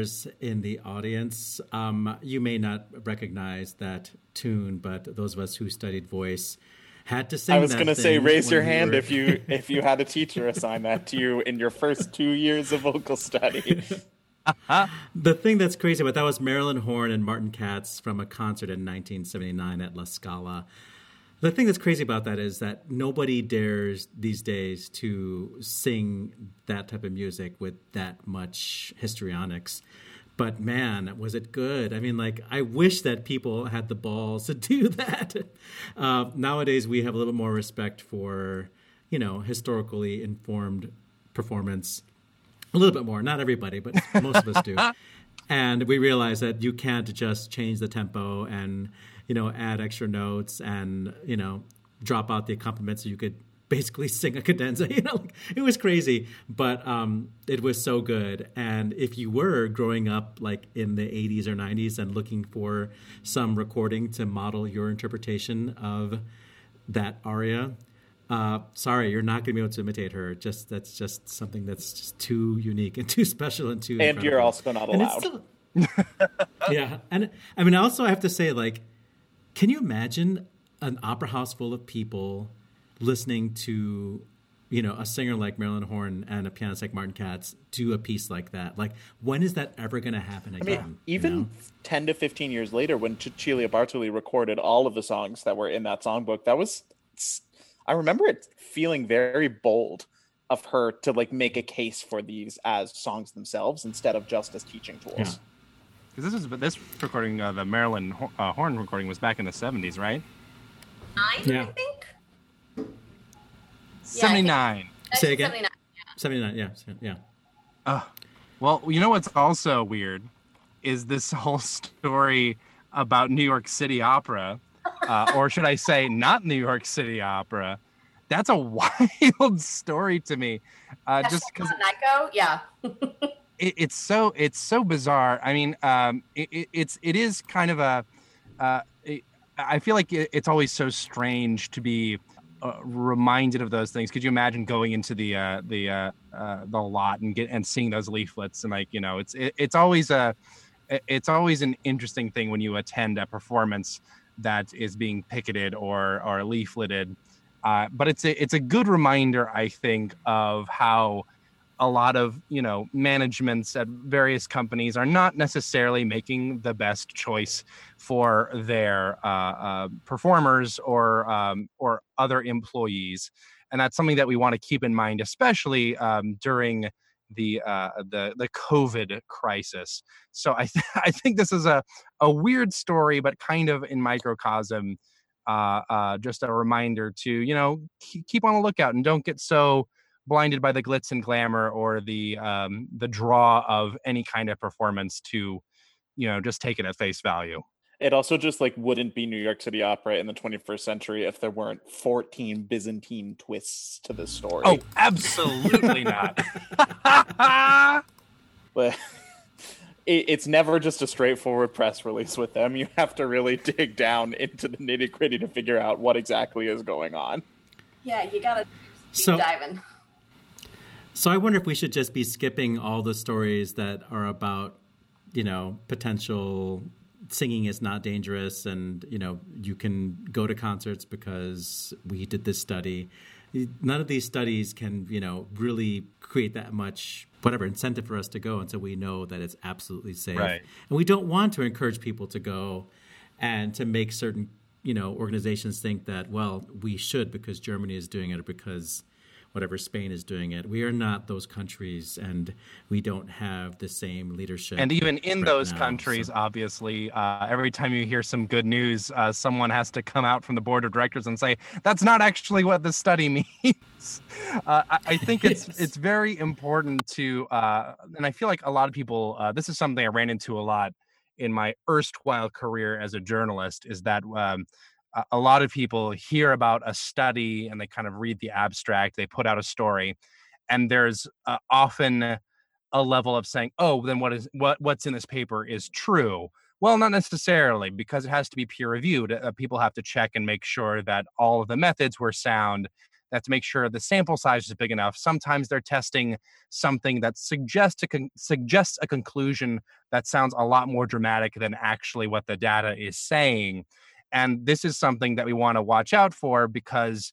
Singers in the audience. Um, you may not recognize that tune, but those of us who studied voice had to sing. I was going to say, raise your hand were... if you if you had a teacher assign that to you in your first two years of vocal study. the thing that's crazy about that was Marilyn Horne and Martin Katz from a concert in 1979 at La Scala. The thing that's crazy about that is that nobody dares these days to sing that type of music with that much histrionics. But man, was it good! I mean, like I wish that people had the balls to do that. Uh, nowadays, we have a little more respect for, you know, historically informed performance. A little bit more, not everybody, but most of us do. And we realize that you can't just change the tempo and you know, add extra notes and, you know, drop out the accompaniment so you could basically sing a cadenza. You know, like, it was crazy, but um, it was so good. And if you were growing up like in the 80s or 90s and looking for some recording to model your interpretation of that aria, uh, sorry, you're not going to be able to imitate her. Just that's just something that's just too unique and too special and too. And incredible. you're also not allowed. Yeah, and I mean, also I have to say, like, can you imagine an opera house full of people listening to, you know, a singer like Marilyn Horne and a pianist like Martin Katz do a piece like that? Like, when is that ever going to happen again? I mean, even you know? 10 to 15 years later, when Cecilia Bartoli recorded all of the songs that were in that songbook, that was, I remember it feeling very bold of her to like make a case for these as songs themselves instead of just as teaching tools. Yeah. Because this is this recording, uh, the Marilyn uh, Horne recording, was back in the '70s, right? Nine, Yeah. I think. '79. Say again? 79. 79, yeah, yeah. Uh, well, you know what's also weird is this whole story about New York City Opera, uh, or should I say, not New York City Opera. That's a wild story to me, uh, just because Nico, yeah. it, it's so it's so bizarre. I mean, um, it, it, it's it is kind of a. Uh, it, I feel like it, it's always so strange to be uh, reminded of those things. Could you imagine going into the uh, the uh, uh, the lot and get and seeing those leaflets and like you know it's it, it's always a it's always an interesting thing when you attend a performance that is being picketed or or leafleted. Uh, but it's a it's a good reminder, I think, of how a lot of you know managements at various companies are not necessarily making the best choice for their uh, uh, performers or um, or other employees, and that's something that we want to keep in mind, especially um, during the uh, the the COVID crisis. So I th- I think this is a a weird story, but kind of in microcosm. Uh, uh, just a reminder to you know keep, keep on the lookout and don't get so blinded by the glitz and glamour or the um, the draw of any kind of performance to you know just take it at face value It also just like wouldn't be New York City Opera in the 21st century if there weren't 14 Byzantine twists to the story. oh absolutely not but it, it's never just a straightforward press release with them. You have to really dig down into the nitty gritty to figure out what exactly is going on. Yeah, you gotta do So, diving. So I wonder if we should just be skipping all the stories that are about, you know, potential singing is not dangerous and you know you can go to concerts because we did this study none of these studies can you know really create that much whatever incentive for us to go until we know that it's absolutely safe Right. and we don't want to encourage people to go and to make certain you know organizations think that well we should because germany is doing it or because whatever spain is doing it we are not those countries and we don't have the same leadership And even in right those now, countries, so- obviously, uh, every time you hear some good news, uh, someone has to come out from the board of directors and say, "That's not actually what the study means." uh, I, I think it's Yes. it's very important to, uh, and I feel like a lot of people. Uh, this is something I ran into a lot in my erstwhile career as a journalist. Is that um, a- lot of people hear about a study and they kind of read the abstract, they put out a story, and there's uh, often a level of saying, "Oh, then what is what what's in this paper is true." Well, not necessarily, because it has to be peer reviewed. Uh, people have to check and make sure that all of the methods were sound. Have to make sure the sample size is big enough. Sometimes they're testing something that suggests a con- suggests a conclusion that sounds a lot more dramatic than actually what the data is saying. And this is something that we want to watch out for because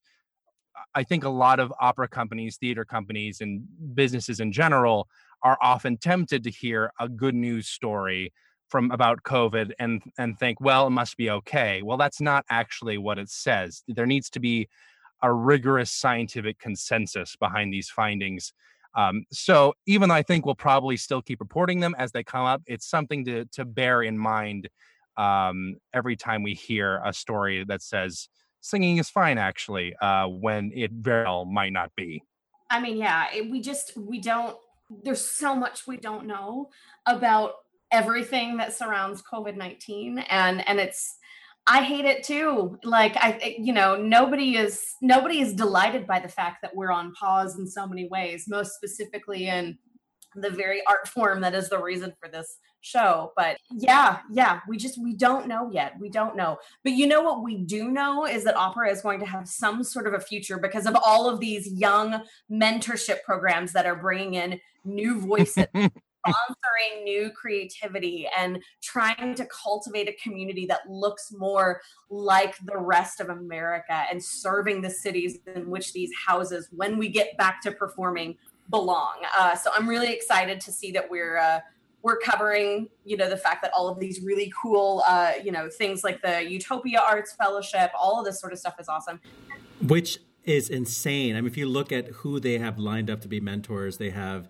I think a lot of opera companies, theater companies, and businesses in general are often tempted to hear a good news story from about COVID and and think, well, it must be okay. Well, that's not actually what it says. There needs to be a rigorous scientific consensus behind these findings. Um, so even though I think we'll probably still keep reporting them as they come up, it's something to to bear in mind um, every time we hear a story that says singing is fine, actually, uh, when it very well might not be. I mean, yeah, it, we just we don't. There's so much we don't know about everything that surrounds COVID nineteen, and and it's. I hate it too. Like I, you know, nobody is nobody is delighted by the fact that we're on pause in so many ways. Most specifically in the very art form that is the reason for this show. But yeah, yeah, we just we don't know yet. We don't know. But you know what we do know is that opera is going to have some sort of a future because of all of these young mentorship programs that are bringing in new voices, sponsoring new creativity, and trying to cultivate a community that looks more like the rest of America and serving the cities in which these houses, when we get back to performing, belong. Uh, so I'm really excited to see that we're. Uh, we're covering you know the fact that all of these really cool uh, you know things like the utopia arts fellowship all of this sort of stuff is awesome which is insane. I mean, if you look at who they have lined up to be mentors, they have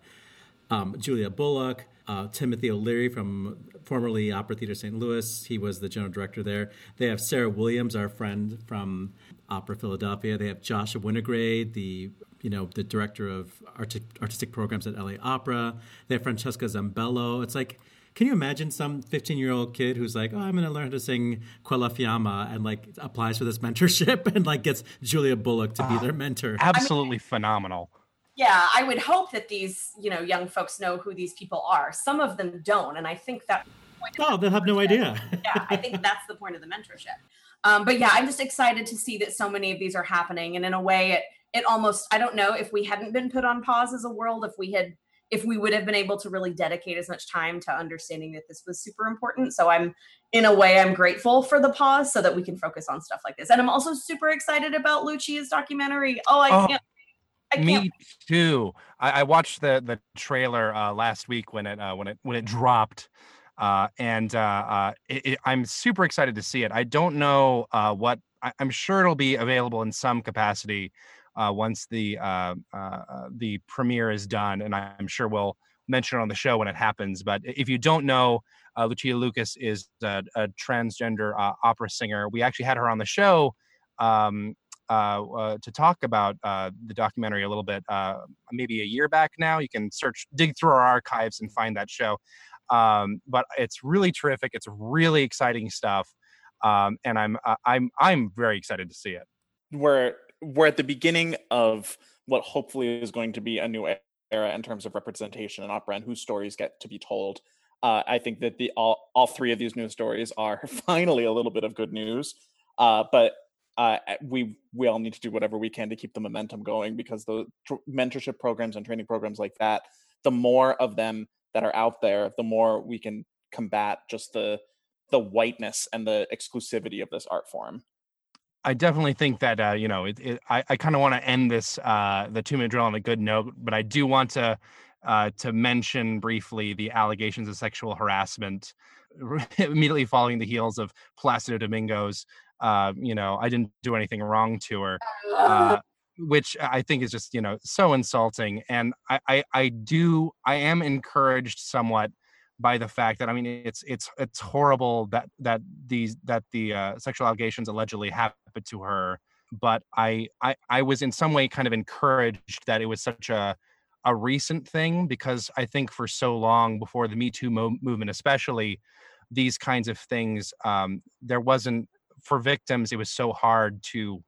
um, Julia Bullock, uh, Timothy O'Leary from formerly Opera Theater St. Louis. He was the general director there. They have Sarah Williams, our friend from Opera Philadelphia. They have Joshua Winograde, the you know the director of arti- artistic programs at LA Opera. They have Francesca Zambello. It's like. Can you imagine some 15 year old kid who's like, oh, I'm going to learn how to sing Quella Fiamma and like applies for this mentorship and like gets Julia Bullock to be their mentor? Absolutely phenomenal. yeah i would hope that these you know young folks know who these people are some of them don't and i think that Oh, they'll have no idea. yeah i think that's the point of the mentorship um, but yeah i'm just excited to see that so many of these are happening and in a way it it almost i don't know if we hadn't been put on pause as a world if we had if we would have been able to really dedicate as much time to understanding that this was super important. So i'm in a way i'm grateful for the pause so that we can focus on stuff like this. And i'm also super excited about lucia's documentary. Oh i Oh, can't I can't Me too. I, I watched the the trailer uh, last week when it uh, when it when it dropped, uh, and uh, uh, it, it, I'm super excited to see it. I don't know uh, what I'm sure it'll be available in some capacity uh, once the uh, uh, the premiere is done, and I'm sure we'll mention it on the show when it happens. But if you don't know, uh, Lucia Lucas is a, a transgender uh, opera singer. We actually had her on the show. Um, uh, to talk about the documentary a little bit, maybe a year back now. You can search, dig through our archives and find that show. Um, but it's really terrific. It's really exciting stuff, um, and I'm I'm I'm very excited to see it. we're we're at the beginning of what hopefully is going to be a new era in terms of representation in opera and whose stories get to be told. Uh, I think that the all all three of these new stories are finally a little bit of good news. Uh, but uh, we we all need to do whatever we can to keep the momentum going because the tr- mentorship programs and training programs like that, the more of them that are out there, the more we can combat just the the whiteness and the exclusivity of this art form. I definitely think that uh, you know it, it, I, I kind of want to end this uh, the two minute drill on a good note, but I do want to uh, to mention briefly the allegations of sexual harassment immediately following the heels of Placido Domingo's. Uh, you know, I didn't do anything wrong to her, uh, which I think is just you know so insulting. And I, I I do I am encouraged somewhat by the fact that I mean it's it's it's horrible that that these that the uh, sexual allegations allegedly happened to her, but I I I was in some way kind of encouraged that it was such a a recent thing because I think for so long before the Me Too mo- movement, especially these kinds of things, um, there wasn't for victims. It was so hard to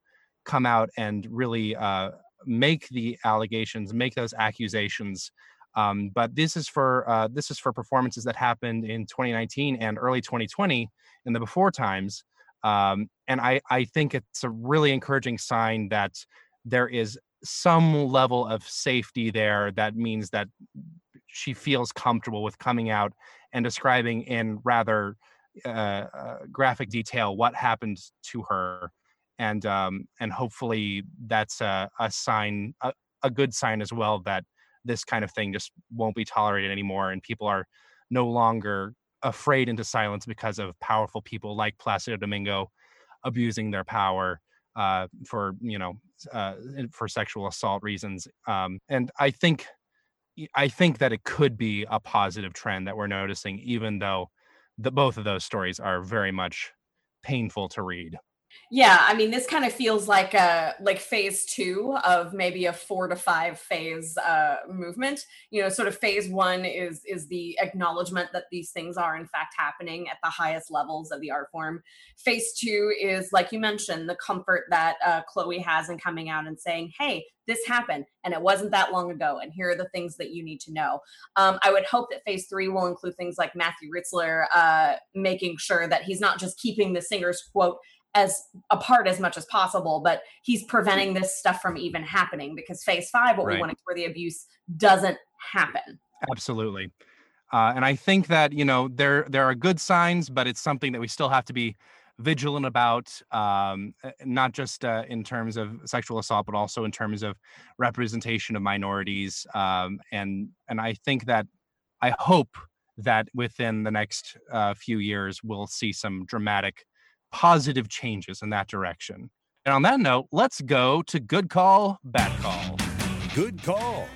come out and really uh, make the allegations, make those accusations um, but this is for uh, this is for performances that happened in 2019 and early 2020 in the before times. Um, and I, I think it's a really encouraging sign that there is some level of safety there that means that she feels comfortable with coming out and describing in rather uh, uh, graphic detail what happened to her and um, and hopefully that's a, a sign a, a good sign as well that this kind of thing just won't be tolerated anymore and people are no longer afraid into silence because of powerful people like Placido Domingo abusing their power uh, for you know uh, for sexual assault reasons. Um, and I think I think that it could be a positive trend that we're noticing, even though the both of those stories are very much painful to read. Yeah, I mean, this kind of feels like a like phase two of maybe a four to five phase uh, movement. You know, sort of phase one is is the acknowledgement that these things are in fact happening at the highest levels of the art form. Phase two is, like you mentioned, the comfort that uh, Chloe has in coming out and saying, "Hey, this happened and it wasn't that long ago and here are the things that you need to know um, i would hope that phase three will include things like matthew ritzler uh, making sure that he's not just keeping the singer's quote as apart as much as possible, but he's preventing this stuff from even happening because phase five, what right. we want is where the abuse doesn't happen. Absolutely. Uh, and I think that you know there there are good signs, but it's something that we still have to be vigilant about, um, eh, not just uh, in terms of sexual assault, but also in terms of representation of minorities. Um, and and I think that I hope that within the next uh, few years we'll see some dramatic positive changes in that direction. And on that note, let's go to good call, bad call. Good call,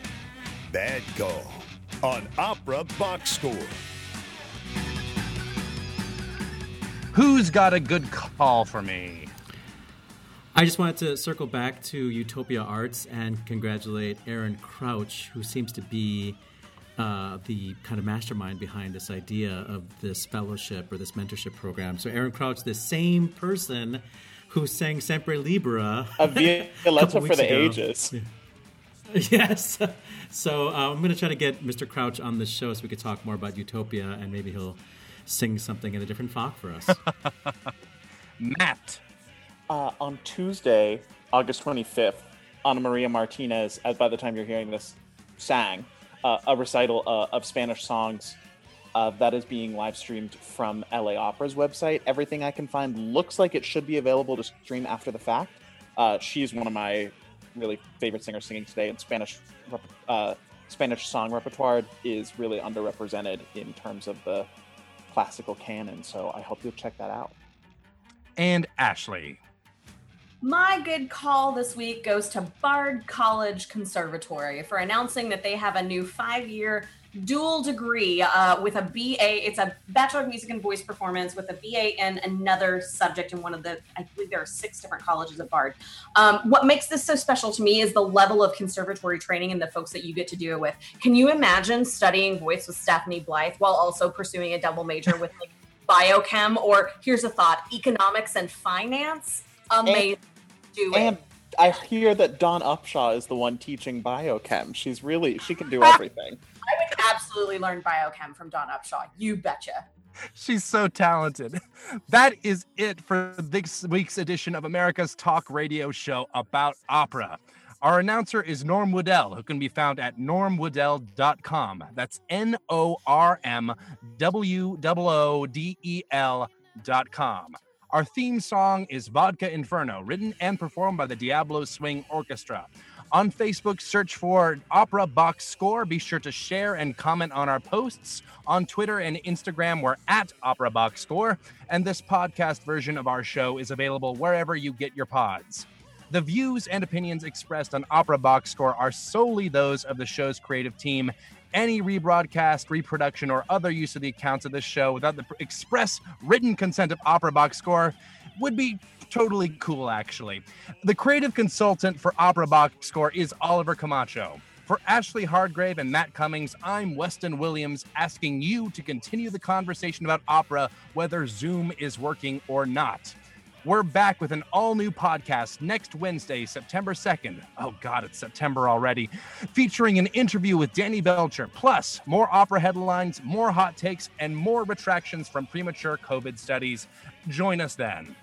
bad call on Opera Box Score. Who's got a good call for me? I just wanted to circle back to Utopia Arts and congratulate Aaron Crouch, who seems to be uh, the kind of mastermind behind this idea of this fellowship or this mentorship program. So Aaron Crouch, the same person who sang Sempre Libera, a Violetta for the ago. ages. Yeah. Yes. So uh, I'm going to try to get Mr. Crouch on the show so we could talk more about Utopia and maybe he'll sing something in a different Fach for us. Matt. Uh, on Tuesday, August 25th, Ana Maria Martinez, as by the time you're hearing this, sang uh, a recital uh, of Spanish songs uh, that is being live streamed from LA Opera's website. Everything I can find looks like it should be available to stream after the fact. Uh, she's one of my really favorite singers singing today, and Spanish uh, Spanish song repertoire is really underrepresented in terms of the classical canon. So I hope you'll check that out. And Ashley. My good call this week goes to Bard College Conservatory for announcing that they have a new five year dual degree uh, with a BA. It's a Bachelor of Music and Voice Performance with a BA in another subject in one of the, I believe there are six different colleges at Bard. Um, what makes this so special to me is the level of conservatory training and the folks that you get to do it with. Can you imagine studying voice with Stephanie Blythe while also pursuing a double major with like biochem or here's a thought, economics and finance? Amazing. And- do and it. I hear that Dawn Upshaw is the one teaching biochem. She's really she can do everything. I would absolutely learn biochem from Dawn Upshaw. You betcha. She's so talented. That is it for this week's edition of America's Talk Radio Show about opera. Our announcer is Norm Woodell, who can be found at normwoodell.com. That's N O R M W O O D E L.com. Our theme song is Vodka Inferno, written and performed by the Diablo Swing Orchestra. On Facebook, search for Opera Box Score. Be sure to share and comment on our posts. On Twitter and Instagram, we're at Opera Box Score. And this podcast version of our show is available wherever you get your pods. The views and opinions expressed on Opera Box Score are solely those of the show's creative team. Any rebroadcast, reproduction, or other use of the accounts of this show without the express written consent of Opera Box Score would be totally cool, actually. The creative consultant for Opera Box Score is Oliver Camacho. For Ashley Hardgrave and Matt Cummings, I'm Weston Williams asking you to continue the conversation about opera, whether Zoom is working or not. We're back with an all new podcast next Wednesday, September 2nd. Oh, God, it's September already. Featuring an interview with Danny Belcher, plus more opera headlines, more hot takes, and more retractions from premature COVID studies. Join us then.